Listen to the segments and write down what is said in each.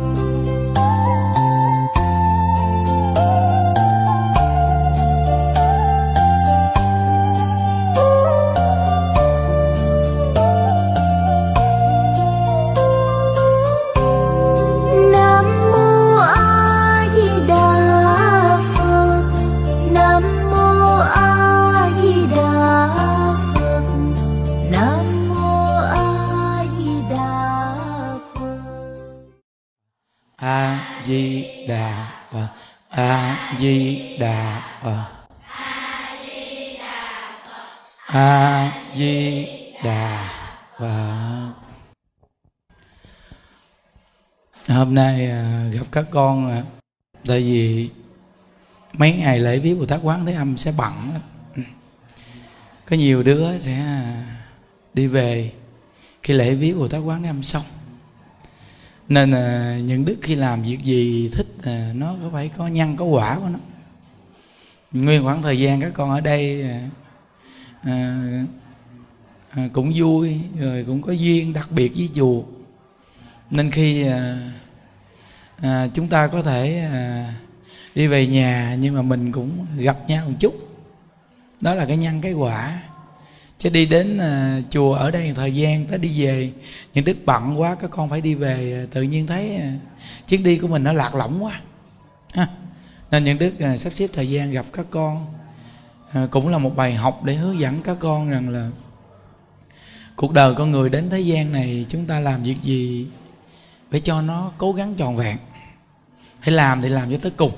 Nam hôm nay à, gặp các con à, tại vì mấy ngày lễ viếng bồ tát quán thế âm sẽ bận lắm có nhiều đứa sẽ à, đi về khi lễ viếng bồ tát quán thế âm xong. Nên à, những đức khi làm việc gì thích à, nó có phải có nhân có quả của nó. Nguyên khoảng thời gian các con ở đây à, à, cũng vui rồi cũng có duyên đặc biệt với chùa. Nên khi à, à, chúng ta có thể à, đi về nhà nhưng mà mình cũng gặp nhau một chút đó là cái nhân cái quả chứ đi đến à, chùa ở đây một thời gian tới đi về những đức bận quá các con phải đi về à, tự nhiên thấy à, chuyến đi của mình nó lạc lõng quá ha. nên những đức à, sắp xếp thời gian gặp các con à, cũng là một bài học để hướng dẫn các con rằng là cuộc đời con người đến thế gian này chúng ta làm việc gì phải cho nó cố gắng tròn vẹn. Hãy làm thì làm cho tới cùng.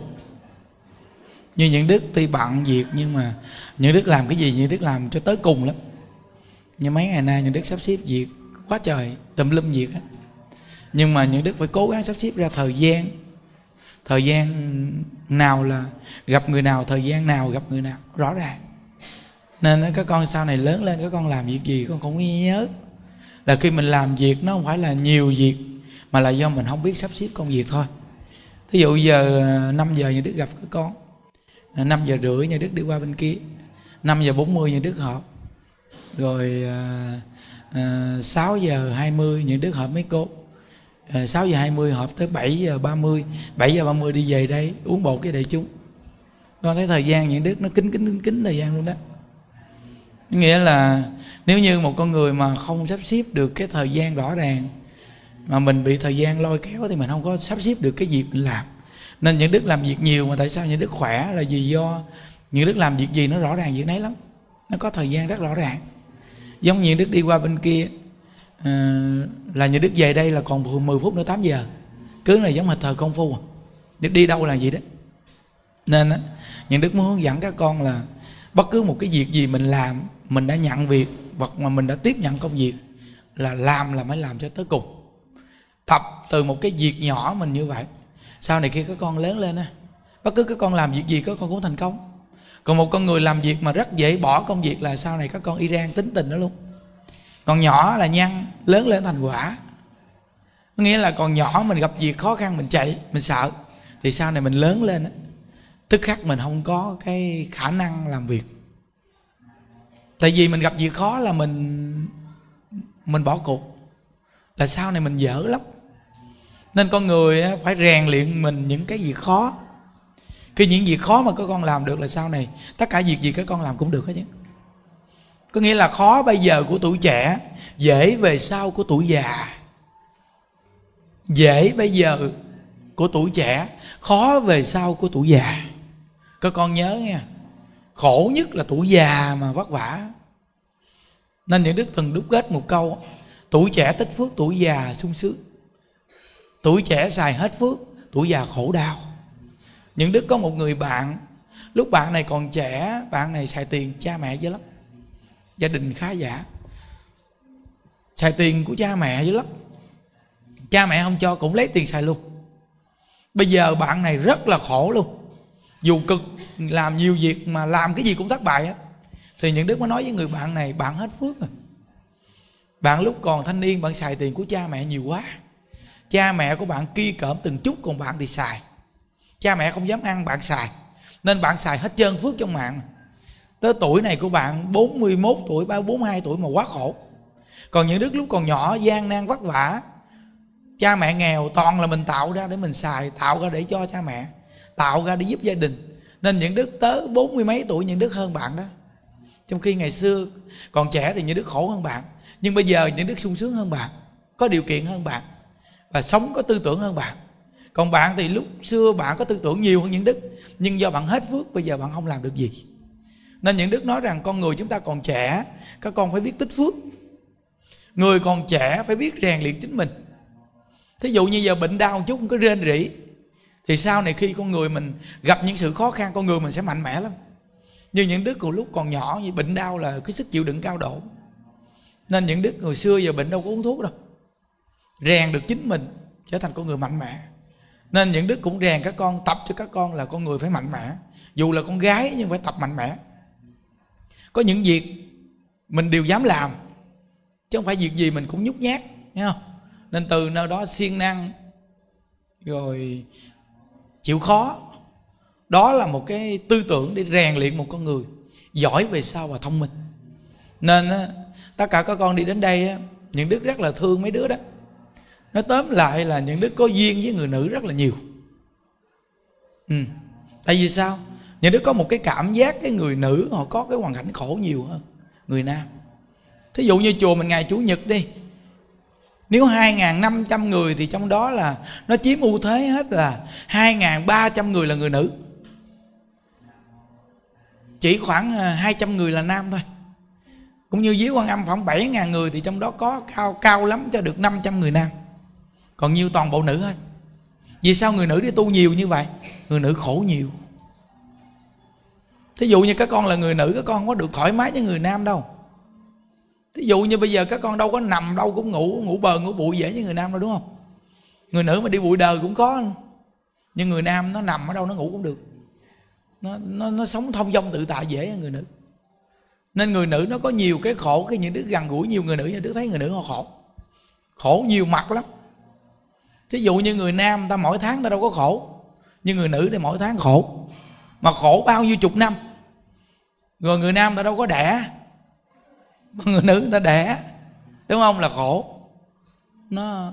Như những đức tuy bận việc nhưng mà những đức làm cái gì, những đức làm cho tới cùng lắm. Như mấy ngày nay những đức sắp xếp việc quá trời, tùm lum việc á. Nhưng mà những đức phải cố gắng sắp xếp ra thời gian. Thời gian nào là gặp người nào, thời gian nào gặp người nào, rõ ràng. Nên các con sau này lớn lên các con làm việc gì con cũng nhớ. Là khi mình làm việc nó không phải là nhiều việc mà là do mình không biết sắp xếp công việc thôi. Thí dụ giờ à, 5 giờ nhà đức gặp các con à, 5 giờ rưỡi nhà Đức đi qua bên kia 5 giờ 40 nhà Đức họp Rồi à, à, 6 giờ 20 nhà Đức họp mấy cô à, 6 giờ 20 họp tới 7 giờ 30 7 giờ 30 đi về đây uống bột với đại chúng. Con thấy thời gian những Đức nó kính kính kính kính thời gian luôn đó. Nghĩa là nếu như một con người mà không sắp xếp được cái thời gian rõ ràng mà mình bị thời gian lôi kéo thì mình không có sắp xếp được cái việc mình làm. Nên những đức làm việc nhiều mà tại sao những đức khỏe là vì do những đức làm việc gì nó rõ ràng việc nấy lắm. Nó có thời gian rất rõ ràng. Giống như những đức đi qua bên kia à, là những đức về đây là còn 10 phút nữa 8 giờ. Cứ là giống hệt thời công phu à. đức đi đâu là gì đó. Nên á những đức muốn hướng dẫn các con là bất cứ một cái việc gì mình làm mình đã nhận việc hoặc mà mình đã tiếp nhận công việc là làm là phải làm cho tới cùng tập từ một cái việc nhỏ mình như vậy. Sau này khi các con lớn lên á, bất cứ các con làm việc gì các con cũng thành công. Còn một con người làm việc mà rất dễ bỏ công việc là sau này các con Iran tính tình đó luôn. Còn nhỏ là nhân lớn lên thành quả. Nghĩa là còn nhỏ mình gặp việc khó khăn mình chạy, mình sợ. Thì sau này mình lớn lên á, tức khắc mình không có cái khả năng làm việc. Tại vì mình gặp việc khó là mình mình bỏ cuộc. Là sau này mình dở lắm nên con người phải rèn luyện mình những cái gì khó. Khi những việc khó mà các con làm được là sau này, tất cả việc gì các con làm cũng được hết chứ. Có nghĩa là khó bây giờ của tuổi trẻ, dễ về sau của tuổi già. Dễ bây giờ của tuổi trẻ, khó về sau của tuổi già. Các con nhớ nha, khổ nhất là tuổi già mà vất vả. Nên những đức từng đúc kết một câu, tuổi trẻ tích phước, tuổi già sung sướng tuổi trẻ xài hết phước, tuổi già khổ đau. Những đức có một người bạn, lúc bạn này còn trẻ, bạn này xài tiền cha mẹ dữ lắm. Gia đình khá giả. Xài tiền của cha mẹ dữ lắm. Cha mẹ không cho, cũng lấy tiền xài luôn. Bây giờ bạn này rất là khổ luôn. Dù cực, làm nhiều việc mà làm cái gì cũng thất bại á. Thì những đức mới nói với người bạn này, bạn hết phước rồi. Bạn lúc còn thanh niên, bạn xài tiền của cha mẹ nhiều quá cha mẹ của bạn kia cỡm từng chút, còn bạn thì xài. Cha mẹ không dám ăn, bạn xài. Nên bạn xài hết trơn phước trong mạng. Tới tuổi này của bạn 41 tuổi 42 tuổi mà quá khổ. Còn những đức lúc còn nhỏ, gian nan vất vả, cha mẹ nghèo, toàn là mình tạo ra để mình xài, tạo ra để cho cha mẹ, tạo ra để giúp gia đình. Nên những đức tới bốn mươi mấy tuổi, những đức hơn bạn đó. Trong khi ngày xưa, còn trẻ thì những đức khổ hơn bạn. Nhưng bây giờ những đức sung sướng hơn bạn, có điều kiện hơn bạn và sống có tư tưởng hơn bạn. Còn bạn thì lúc xưa bạn có tư tưởng nhiều hơn những đức, nhưng do bạn hết phước, bây giờ bạn không làm được gì. Nên những đức nói rằng con người chúng ta còn trẻ, các con phải biết tích phước. Người còn trẻ phải biết rèn luyện chính mình. Thí dụ như giờ bệnh đau một chút cũng có rên rỉ, thì sau này khi con người mình gặp những sự khó khăn, con người mình sẽ mạnh mẽ lắm. Như những đức của lúc còn nhỏ, như bệnh đau là cái sức chịu đựng cao độ. Nên những đức người xưa giờ bệnh đâu có uống thuốc đâu rèn được chính mình, trở thành con người mạnh mẽ. Nên những đức cũng rèn các con, tập cho các con là con người phải mạnh mẽ. Dù là con gái nhưng phải tập mạnh mẽ. Có những việc mình đều dám làm, chứ không phải việc gì mình cũng nhút nhát nghe không? Nên từ nơi đó siêng năng, rồi chịu khó. Đó là một cái tư tưởng để rèn luyện một con người giỏi về sau và thông minh. Nên tất cả các con đi đến đây những đức rất là thương mấy đứa đó nó tóm lại là những đức có duyên với người nữ rất là nhiều. Ừ. tại vì sao? Những đứa có một cái cảm giác cái người nữ họ có cái hoàn cảnh khổ nhiều hơn người nam. Thí dụ như chùa mình ngày chủ nhật đi. Nếu 2.500 người thì trong đó là nó chiếm ưu thế hết là 2.300 người là người nữ. Chỉ khoảng à, 200 người là nam thôi. Cũng như dưới quan âm khoảng 7.000 người thì trong đó có cao cao lắm cho được 500 người nam còn nhiêu toàn bộ nữ thôi vì sao người nữ đi tu nhiều như vậy? Người nữ khổ nhiều. Thí dụ như các con là người nữ các con không có được thoải mái như người nam đâu. Thí dụ như bây giờ các con đâu có nằm đâu cũng ngủ ngủ bờ ngủ bụi dễ như người nam đâu đúng không? Người nữ mà đi bụi đời cũng có. Nhưng người nam nó nằm ở đâu nó ngủ cũng được. Nó nó, nó sống thông dong tự tại dễ hơn người nữ. Nên người nữ nó có nhiều cái khổ cái những đứa gần gũi nhiều người nữ như đứa thấy người nữ họ khổ. Khổ nhiều mặt lắm thí dụ như người nam ta mỗi tháng ta đâu có khổ, nhưng người nữ thì mỗi tháng khổ. Mà khổ bao nhiêu chục năm, rồi người nam ta đâu có đẻ người nữ ta đẻ, đúng không? Là khổ. Nó,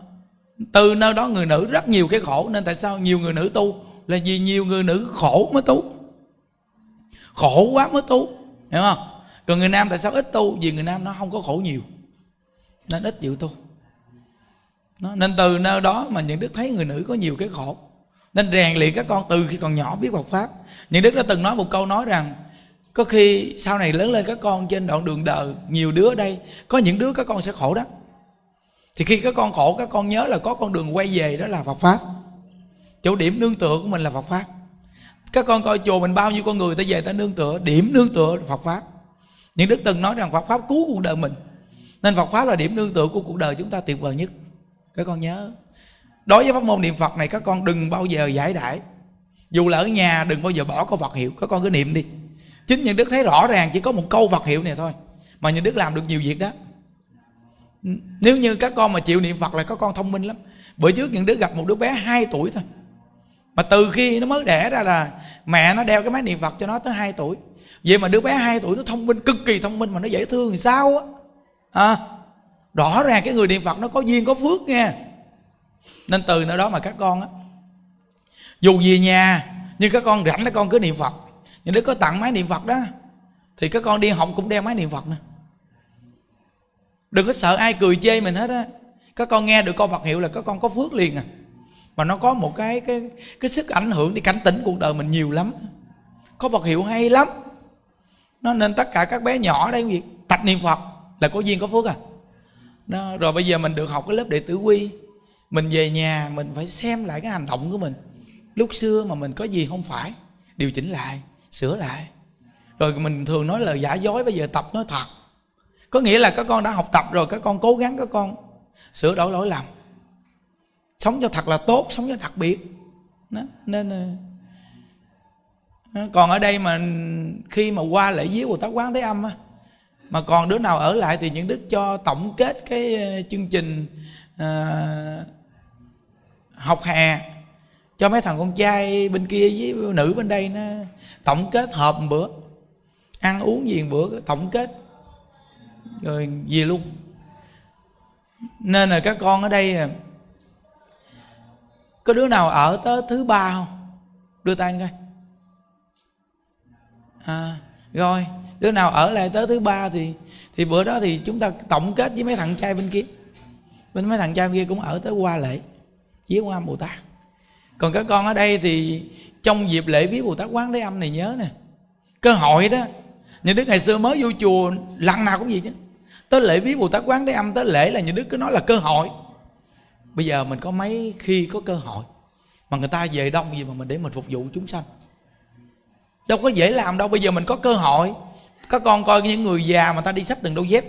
từ nơi đó người nữ rất nhiều cái khổ, nên tại sao nhiều người nữ tu? Là vì nhiều người nữ khổ mới tu. Khổ quá mới tu, hiểu không? Còn người nam tại sao ít tu? Vì người nam nó không có khổ nhiều, nên ít chịu tu nó, nên từ nơi đó mà những đức thấy người nữ có nhiều cái khổ. Nên rèn luyện các con từ khi còn nhỏ biết Phật pháp. Những đức đã từng nói một câu nói rằng có khi sau này lớn lên các con trên đoạn đường đời nhiều đứa ở đây có những đứa các con sẽ khổ đó. Thì khi các con khổ các con nhớ là có con đường quay về đó là Phật pháp. Chỗ điểm nương tựa của mình là Phật pháp. Các con coi chùa mình bao nhiêu con người ta về ta nương tựa điểm nương tựa Phật pháp. Những đức từng nói rằng Phật pháp cứu cuộc đời mình. Nên Phật pháp là điểm nương tựa của cuộc đời chúng ta tuyệt vời nhất các con nhớ. Đối với pháp môn niệm phật này các con đừng bao giờ giải đãi. Dù là ở nhà đừng bao giờ bỏ câu phật hiệu. Các con cứ niệm đi. Chính những đức thấy rõ ràng chỉ có một câu phật hiệu này thôi mà những đức làm được nhiều việc đó. Ừ, nếu như các con mà chịu niệm phật là các con thông minh lắm. Bữa trước những đứa gặp một đứa bé 2 tuổi thôi. Mà từ khi nó mới đẻ ra là mẹ nó đeo cái máy niệm phật cho nó tới 2 tuổi. Vậy mà đứa bé 2 tuổi nó thông minh cực kỳ thông minh mà nó dễ thương thì sao á? À, rõ ràng cái người niệm phật nó có duyên, có phước nghe. Nên từ nơi đó mà các con á, dù về nhà, nhưng các con rảnh các con cứ niệm phật. Nhưng nếu có tặng máy niệm phật đó, thì các con đi học cũng đeo máy niệm phật nè. Đừng có sợ ai cười chê mình hết á. Các con nghe được câu phật hiệu là các con có phước liền à. Mà nó có một cái cái cái sức ảnh hưởng đi cảnh tỉnh cuộc đời mình nhiều lắm. Có phật hiệu hay lắm. Nó nên tất cả các bé nhỏ đây việc tập niệm phật là có duyên, có phước à đó, rồi bây giờ mình được học cái lớp đệ tử quy. Mình về nhà, mình phải xem lại cái hành động của mình. Lúc xưa mà mình có gì không phải, điều chỉnh lại, sửa lại. Rồi mình thường nói lời giả dối, bây giờ tập nói thật. Có nghĩa là các con đã học tập rồi, các con cố gắng các con sửa đổi lỗi lầm. Sống cho thật là tốt, sống cho đặc biệt. Đó. nên còn ở đây mà khi mà qua lễ viếng của tác quán thế âm á mà còn đứa nào ở lại thì những đức cho tổng kết cái ờ, chương trình à, học hè. Cho mấy thằng con trai bên kia với nữ bên đây nó tổng kết họp một bữa ăn uống gì một bữa tổng kết. Rồi về luôn. Nên là các con ở đây à, có đứa nào ở tới thứ ba không? Đưa tay coi. À rồi đứa nào ở lại tới thứ ba thì thì bữa đó thì chúng ta tổng kết với mấy thằng trai bên kia. Bên mấy thằng trai bên kia cũng ở tới qua lễ với quan bồ tát. Còn các con ở đây thì trong dịp lễ viếng bồ tát quán thế âm này nhớ nè, cơ hội đó những đức ngày xưa mới vô chùa, lần nào cũng gì chứ. Tới lễ viếng bồ tát quán thế âm, tới lễ là những đức cứ nói là cơ hội. Bây giờ mình có mấy khi có cơ hội mà người ta về đông gì mà mình để mình phục vụ chúng sanh? Đâu có dễ làm đâu, bây giờ mình có cơ hội các con coi những người già mà ta đi sắp từng đôi dép.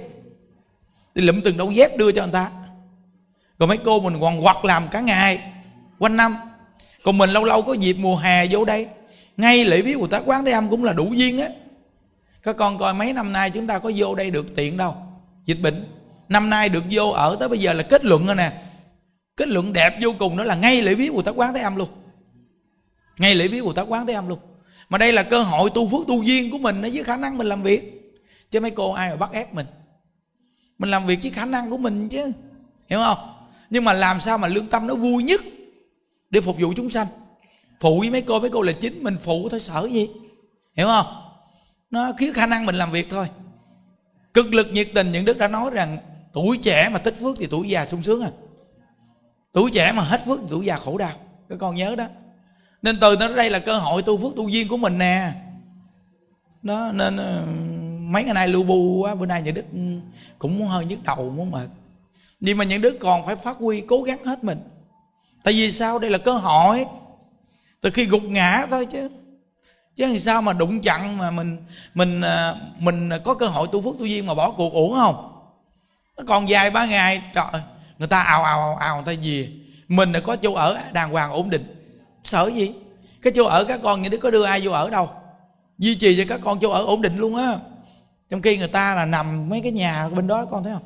Đi lụm từng đôi dép đưa cho người ta. Còn mấy cô mình còn hoặc làm cả ngày, quanh năm. Còn mình lâu lâu có dịp mùa hè vô đây. Ngay lễ viếng của tá Quán Thế Âm cũng là đủ duyên á. Các con coi mấy năm nay chúng ta có vô đây được tiện đâu. Dịch bệnh. Năm nay được vô ở, tới bây giờ là kết luận rồi nè. Kết luận đẹp vô cùng đó là ngay lễ viếng của tá Quán Thế Âm luôn. Ngay lễ viếng của tá Quán Thế Âm luôn mà đây là cơ hội tu phước tu duyên của mình với khả năng mình làm việc. Chứ mấy cô ai mà bắt ép mình? Mình làm việc với khả năng của mình chứ. Hiểu không? Nhưng mà làm sao mà lương tâm nó vui nhất để phục vụ chúng sanh? Phụ với mấy cô mấy cô là chính mình phụ thôi, sợ gì? Hiểu không? Nó khiến khả năng mình làm việc thôi. Cực lực nhiệt tình, những đức đã nói rằng tuổi trẻ mà tích phước thì tuổi già sung sướng à. Tuổi trẻ mà hết phước thì tuổi già khổ đau. Các con nhớ đó nên từ nó đây là cơ hội tu phước tu duyên của mình nè. Đó nên ờ, mấy ngày nay lưu bu quá, bữa nay những đức ừ, cũng muốn hơi nhức đầu, muốn mệt. Nhưng mà những đứa còn phải phát huy, cố gắng hết mình. Tại vì sao? Đây là cơ hội. Từ khi gục ngã thôi chứ. Chứ làm sao mà đụng chặn mà mình mình ờ, mình có cơ hội tu phước tu duyên mà bỏ cuộc uổng không? Nó còn dài ba ngày, trời người ta ào ào ào ào người ta gì? Mình là có chỗ ở, đàng hoàng, ổn định sợ gì? Cái chỗ ở các con như đứa có đưa ai vô ở đâu? Duy trì cho các con chỗ ở ổn định luôn á. Trong khi người ta là nằm mấy cái nhà bên đó con thấy không?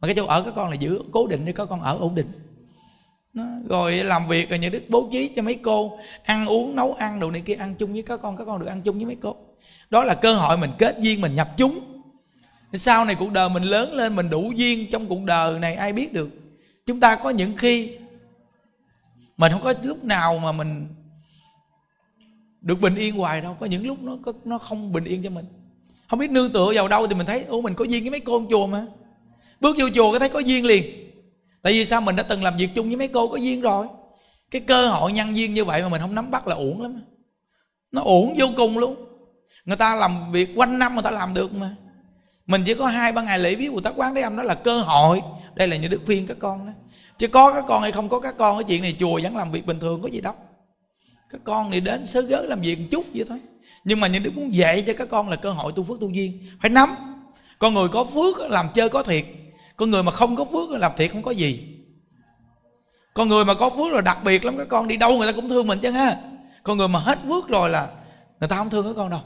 Mà cái chỗ ở các con là giữ cố định để các con ở ổn định. Nó, rồi làm việc rồi nhà đức bố trí cho mấy cô ăn uống nấu ăn đồ này kia ăn chung với các con các con được ăn chung với mấy cô. Đó là cơ hội mình kết duyên mình nhập chúng. Sau này cuộc đời mình lớn lên mình đủ duyên trong cuộc đời này ai biết được. Chúng ta có những khi mình không có lúc nào mà mình được bình yên hoài đâu. Có những lúc nó nó không bình yên cho mình. Không biết nương tựa vào đâu thì mình thấy, ủa, mình có duyên với mấy cô chùa mà. Bước vô chùa cái thấy có duyên liền. Tại vì sao? Mình đã từng làm việc chung với mấy cô có duyên rồi. Cái cơ hội nhân duyên như vậy mà mình không nắm bắt là uổng lắm. Nó uổng vô cùng luôn. Người ta làm việc quanh năm người ta làm được mà mình chỉ có hai ba ngày lễ viết bồ tát quán thế âm đó là cơ hội. Đây là những đức khuyên các con đó. Chứ có các con hay không có các con, cái chuyện này chùa vẫn làm việc bình thường, có gì đâu. Các con thì đến sớ gớ làm việc một chút vậy thôi. Nhưng mà những đức muốn dạy cho các con là cơ hội tu phước tu duyên. Phải nắm. Con người có phước làm chơi có thiệt. Con người mà không có phước làm thiệt không có gì. Con người mà có phước là đặc biệt lắm các con, đi đâu người ta cũng thương mình chứ ha. Con người mà hết phước rồi là người ta không thương các con đâu.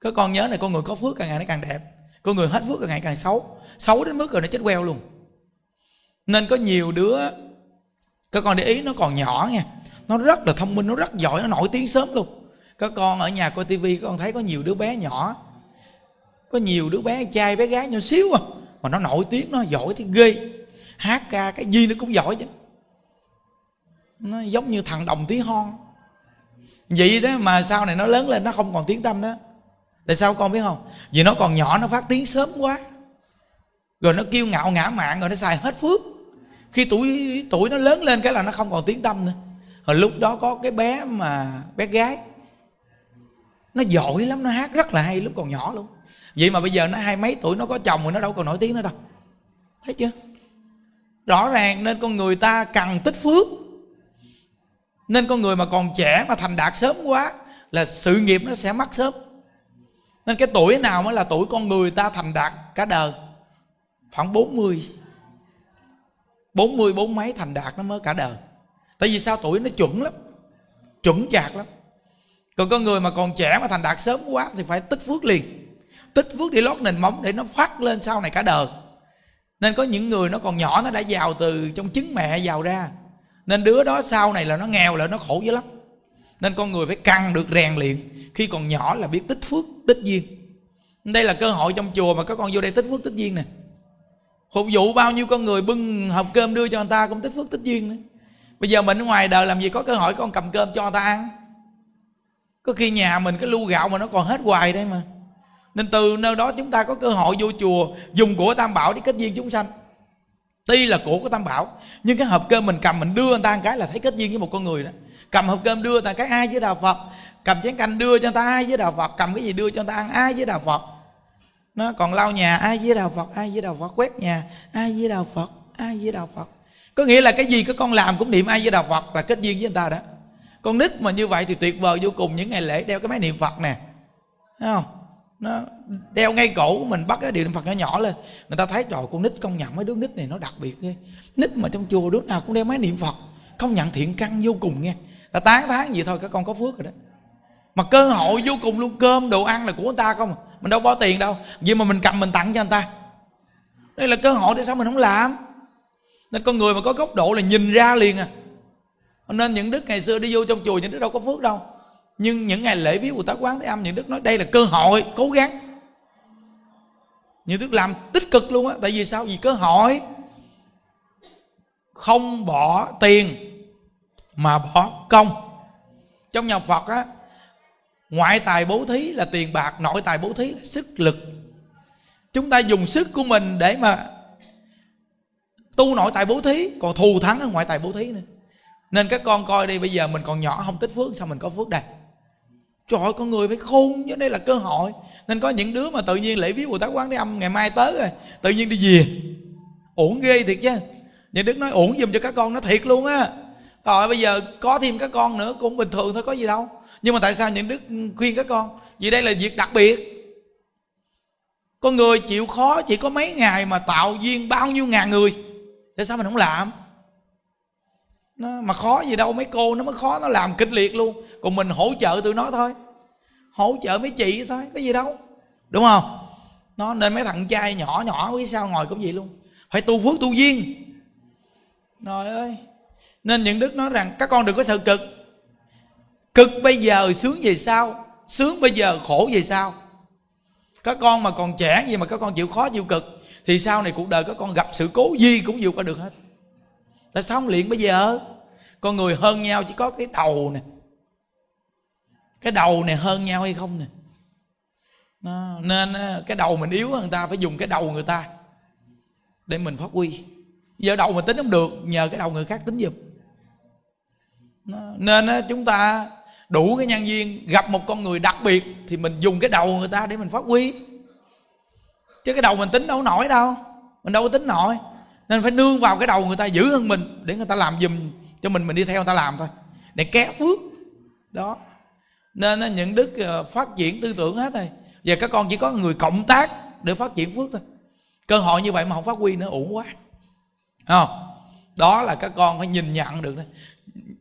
Các con nhớ này con người có phước càng ngày nó càng đẹp con người hết phước càng ngày càng xấu. Xấu đến mức rồi nó chết queo luôn. Nên có nhiều đứa các con để ý nó còn nhỏ nha. Nó rất là thông minh, nó rất giỏi, nó nổi tiếng sớm luôn. Các con ở nhà coi tivi các con thấy có nhiều đứa bé nhỏ. Có nhiều đứa bé trai, bé gái nhỏ xíu à. Mà nó nổi tiếng, nó giỏi thì ghê. Hát ca, cái gì nó cũng giỏi chứ. Nó giống như thằng đồng tí hon. Vậy đó mà sau này nó lớn lên, nó không còn tiếng tâm đó tại sao con biết không? Vì nó còn nhỏ nó phát tiếng sớm quá. Rồi nó kêu ngạo ngã mạng, rồi nó xài hết phước. Khi tuổi tuổi nó lớn lên cái là nó không còn tiếng tâm nữa. Hồi lúc đó có cái bé mà bé gái. Nó giỏi lắm nó hát rất là hay lúc còn nhỏ luôn. Vậy mà bây giờ nó hai mấy tuổi nó có chồng rồi nó đâu còn nổi tiếng nữa đâu. Thấy chưa? Rõ ràng nên con người ta cần tích phước. Nên con người mà còn trẻ mà thành đạt sớm quá là sự nghiệp nó sẽ mất sớm nên cái tuổi nào mới là tuổi con người ta thành đạt cả đời? Khoảng 40 40 bốn mấy thành đạt nó mới cả đời. Tại vì sao? Tuổi nó chuẩn lắm. Chuẩn chạc lắm. Còn con người mà còn trẻ mà thành đạt sớm quá thì phải tích phước liền. Tích phước để lót nền móng để nó phát lên sau này cả đời. Nên có những người nó còn nhỏ, nó đã giàu từ trong trứng mẹ giàu ra. Nên đứa đó sau này là nó nghèo là nó khổ dữ lắm nên con người phải căng được rèn luyện. Khi còn nhỏ là biết tích phước, tích duyên. Đây là cơ hội trong chùa mà các con vô đây tích phước, tích duyên nè. Phục vụ bao nhiêu con người bưng hộp cơm đưa cho người ta cũng tích phước, tích duyên nữa. Bây giờ mình ở ngoài đời làm gì có cơ hội con cầm cơm cho người ta ăn? Có khi nhà mình cái lu gạo mà nó còn hết hoài đây mà. Nên từ nơi đó chúng ta có cơ hội vô chùa, dùng của tam bảo để kết duyên chúng sanh. Tuy là của của tam bảo, nhưng cái hộp cơm mình cầm mình đưa người ta một cái là thấy kết duyên với một con người đó cầm hộp cơm đưa tặng cái ai với đạo phật cầm chén canh đưa cho người ta, ai với đạo phật cầm cái gì đưa cho người ta ăn, ai với đạo phật nó còn lau nhà, ai với đạo phật ai với đạo phật quét nhà, ai với đạo phật ai với đạo phật có nghĩa là cái gì các con làm cũng niệm ai với đạo phật là kết duyên với người ta đó. Con nít mà như vậy thì tuyệt vời vô cùng, những ngày lễ đeo cái máy niệm phật nè. Thấy không? Nó đeo ngay cổ của mình, bắt cái điện phật nhỏ nhỏ lên. Người ta thấy, trời, con nít công nhận mấy đứa nít này nó đặc biệt ghê. Nít mà trong chùa đứa nào cũng đeo máy niệm phật, công nhận thiện căn vô cùng nghe ta tán tháng gì thôi, các con có phước rồi đó. Mà cơ hội vô cùng luôn, cơm đồ ăn là của người ta không à? mình đâu bỏ tiền đâu. Vậy mà mình cầm mình tặng cho người ta. Đây là cơ hội tại sao mình không làm? Nên con người mà có góc độ là nhìn ra liền à. Nên những đức ngày xưa đi vô trong chùa, những đức đâu có phước đâu. Nhưng những ngày lễ viếng của tá Quán Thế Âm, những đức nói đây là cơ hội, cố gắng. Những đức làm tích cực luôn á. Tại vì sao? Vì cơ hội không bỏ tiền mà bỏ công. Trong nhà Phật á, ngoại tài bố thí là tiền bạc, nội tài bố thí là sức lực. Chúng ta dùng sức của mình để mà tu nội tài bố thí, còn thù thắng ở ngoại tài bố thí nữa. Nên các con coi đi, bây giờ mình còn nhỏ, không tích phước, sao mình có phước đây? Trời ơi, con người phải khôn chứ đây là cơ hội. Nên có những đứa mà tự nhiên lễ viếng bồ tát quán thế âm, ngày mai tới rồi, tự nhiên đi về. Ổn ghê thiệt chứ. Những đức nói ổn giùm cho các con nó thiệt luôn á rồi bây giờ có thêm các con nữa cũng bình thường thôi có gì đâu. Nhưng mà tại sao những đức khuyên các con? Vì đây là việc đặc biệt. Con người chịu khó chỉ có mấy ngày mà tạo duyên bao nhiêu ngàn người. Tại sao mình không làm? Nó, mà khó gì đâu mấy cô nó mới khó nó làm kịch liệt luôn. Còn mình hỗ trợ tụi nó thôi. Hỗ trợ mấy chị thôi có gì đâu. Đúng không? Nó nên mấy thằng trai nhỏ nhỏ quý sao ngồi cũng vậy luôn. Phải tu phước tu duyên. Trời ơi nên những đức nói rằng, các con đừng có sợ cực. Cực bây giờ sướng về sau, sướng bây giờ khổ về sau. Các con mà còn trẻ gì mà các con chịu khó chịu cực, thì sau này cuộc đời các con gặp sự cố gì cũng vượt qua được hết. Là xong liền bây giờ. Con người hơn nhau chỉ có cái đầu nè. Cái đầu này hơn nhau hay không nè? Nên cái đầu mình yếu hơn người ta phải dùng cái đầu người ta để mình phát huy. Giờ đầu mình tính không được, nhờ cái đầu người khác tính giùm nên chúng ta đủ cái nhân duyên gặp một con người đặc biệt thì mình dùng cái đầu người ta để mình phát huy. Chứ cái đầu mình tính đâu nổi đâu. Mình đâu có tính nổi. Nên phải nương vào cái đầu người ta dữ hơn mình để người ta làm giùm cho mình mình đi theo người ta làm thôi. Để ké phước. Đó. Nên những đức ờ, phát triển tư tưởng hết rồi. Và các con chỉ có người cộng tác để phát triển phước thôi. Cơ hội như vậy mà không phát huy nữa uổng quá. Không? Đó là các con phải nhìn nhận được đó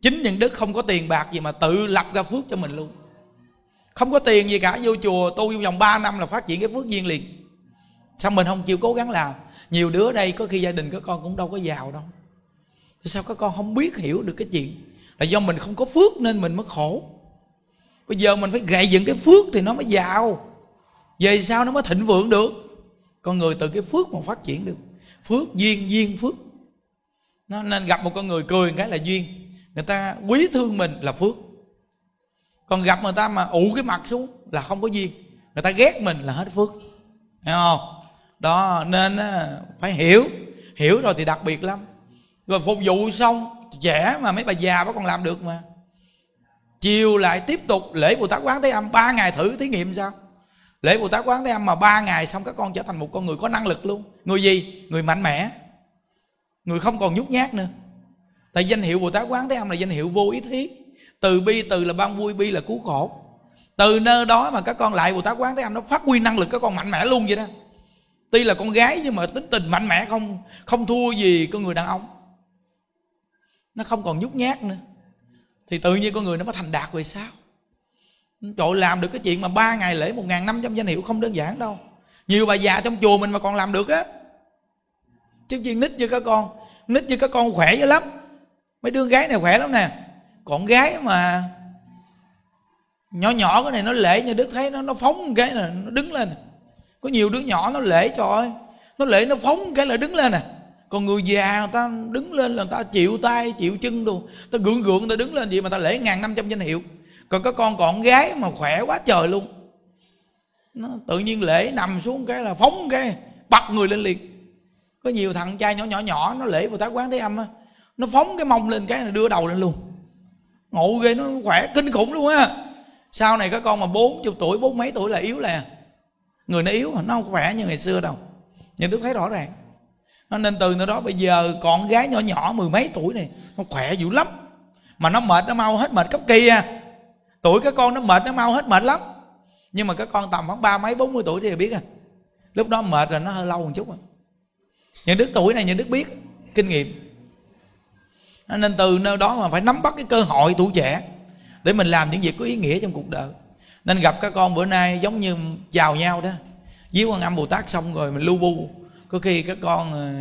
chính những đức không có tiền bạc gì mà tự lập ra phước cho mình luôn. Không có tiền gì cả, vô chùa, tu trong vòng 3 năm là phát triển cái phước duyên liền. Sao mình không chịu cố gắng làm? Nhiều đứa đây có khi gia đình các con cũng đâu có giàu đâu. Sao các con không biết hiểu được cái chuyện là do mình không có phước nên mình mới khổ? Bây giờ mình phải gầy dựng cái phước thì nó mới giàu. Về sao nó mới thịnh vượng được. Con người từ cái phước mà phát triển được. Phước duyên duyên phước. Nó nên gặp một con người cười cái là duyên người ta quý thương mình là phước. Còn gặp người ta mà ủ cái mặt xuống là không có duyên. Người ta ghét mình là hết phước. Hiểu không? Đó, nên phải hiểu. Hiểu rồi thì đặc biệt lắm. Rồi phục vụ xong, trẻ mà mấy bà già vẫn còn làm được mà. Chiều lại tiếp tục lễ bồ tát quán thế âm, ba ngày thử thí nghiệm sao? Lễ bồ tát quán thế âm mà ba ngày xong các con trở thành một con người có năng lực luôn. Người gì? Người mạnh mẽ. Người không còn nhút nhát nữa tại danh hiệu bồ tát quán thế âm là danh hiệu vô ý thí từ bi, từ là ban vui, bi là cứu khổ. Từ nơi đó mà các con lại bồ tát quán thế âm, nó phát huy năng lực các con mạnh mẽ luôn vậy đó. Tuy là con gái nhưng mà tính tình mạnh mẽ, không không thua gì con người đàn ông. Nó không còn nhút nhát nữa. Thì tự nhiên con người nó mới thành đạt về sao Trời làm được cái chuyện mà ba ngày lễ một ngàn năm trăm danh hiệu không đơn giản đâu. Nhiều bà già trong chùa mình mà còn làm được á. Chứ chuyện nít như các con, Nít như các con khỏe dữ lắm. Mấy đứa gái này khỏe lắm nè. Còn gái mà Nhỏ nhỏ cái này nó lễ như Đức thấy nó nó phóng cái này nó đứng lên. Có nhiều đứa nhỏ nó lễ, trời ơi, Nó lễ nó phóng cái là đứng lên nè còn người già người ta đứng lên là người ta chịu tay, chịu chân đồ. Ta gượng gượng, người ta đứng lên gì mà ta lễ ngàn năm trăm danh hiệu. Còn có con, còn gái mà khỏe quá trời luôn. Nó tự nhiên lễ nằm xuống cái là phóng cái bật người lên liền. Có nhiều thằng trai nhỏ nhỏ nhỏ, nó lễ vừa tá quán thế âm á nó phóng cái mông lên cái là đưa đầu lên luôn. Ngộ ghê, nó khỏe, kinh khủng luôn á. Sau này các con mà bốn chục tuổi, bốn mấy tuổi là yếu là người nó yếu nó không khỏe như ngày xưa đâu. Nhưng đức thấy rõ ràng. Nó nên từ nơi đó, bây giờ con gái nhỏ nhỏ, mười mấy tuổi này, nó khỏe dữ lắm. Mà nó mệt, nó mau hết mệt cấp kỳ à tuổi các con nó mệt, nó mau hết mệt lắm. Nhưng mà các con tầm khoảng ba mấy, bốn mươi tuổi thì biết à. Lúc đó mệt là nó hơi lâu một chút à. Những đức tuổi này, những đức biết. Kinh nghiệm nên từ nơi đó mà phải nắm bắt cái cơ hội tuổi trẻ để mình làm những việc có ý nghĩa trong cuộc đời. Nên gặp các con bữa nay giống như chào nhau đó. Với quan âm bồ tát xong rồi mình lưu bu. Có khi các con ờ,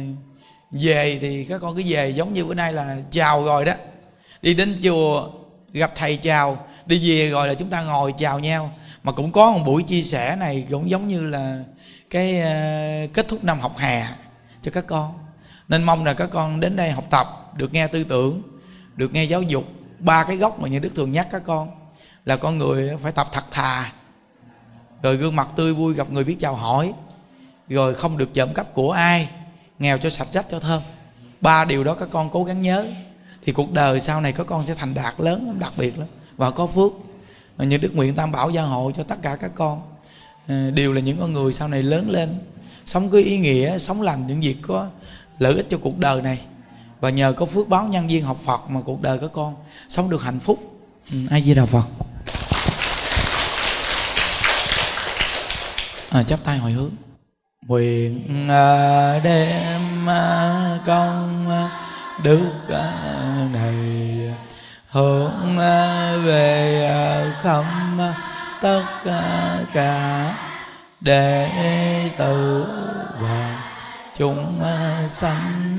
về thì các con cứ về giống như bữa nay là chào rồi đó. Đi đến chùa gặp thầy chào, đi về rồi là chúng ta ngồi chào nhau. Mà cũng có một buổi chia sẻ này cũng giống như là cái ờ, kết thúc năm học hè cho các con. Nên mong là các con đến đây học tập được nghe tư tưởng, được nghe giáo dục, ba cái gốc mà như đức thường nhắc các con là con người phải tập thật thà, rồi gương mặt tươi vui gặp người biết chào hỏi, rồi không được trộm cắp của ai, nghèo cho sạch rách cho thơm. Ba điều đó các con cố gắng nhớ, thì cuộc đời sau này các con sẽ thành đạt lớn, đặc biệt lắm. Và có phước. Như đức nguyện tam bảo gia hộ cho tất cả các con. Ờ, đều là những con người sau này lớn lên, sống có ý nghĩa, sống làm những việc có lợi ích cho cuộc đời này và nhờ có phước báo nhân viên học Phật mà cuộc đời các con sống được hạnh phúc. Ừ, ai di đà Phật. À, chắp tay hồi hướng. Nguyện à, đem à, công à, đức này hướng về khắp tất cả đệ tử và chúng sanh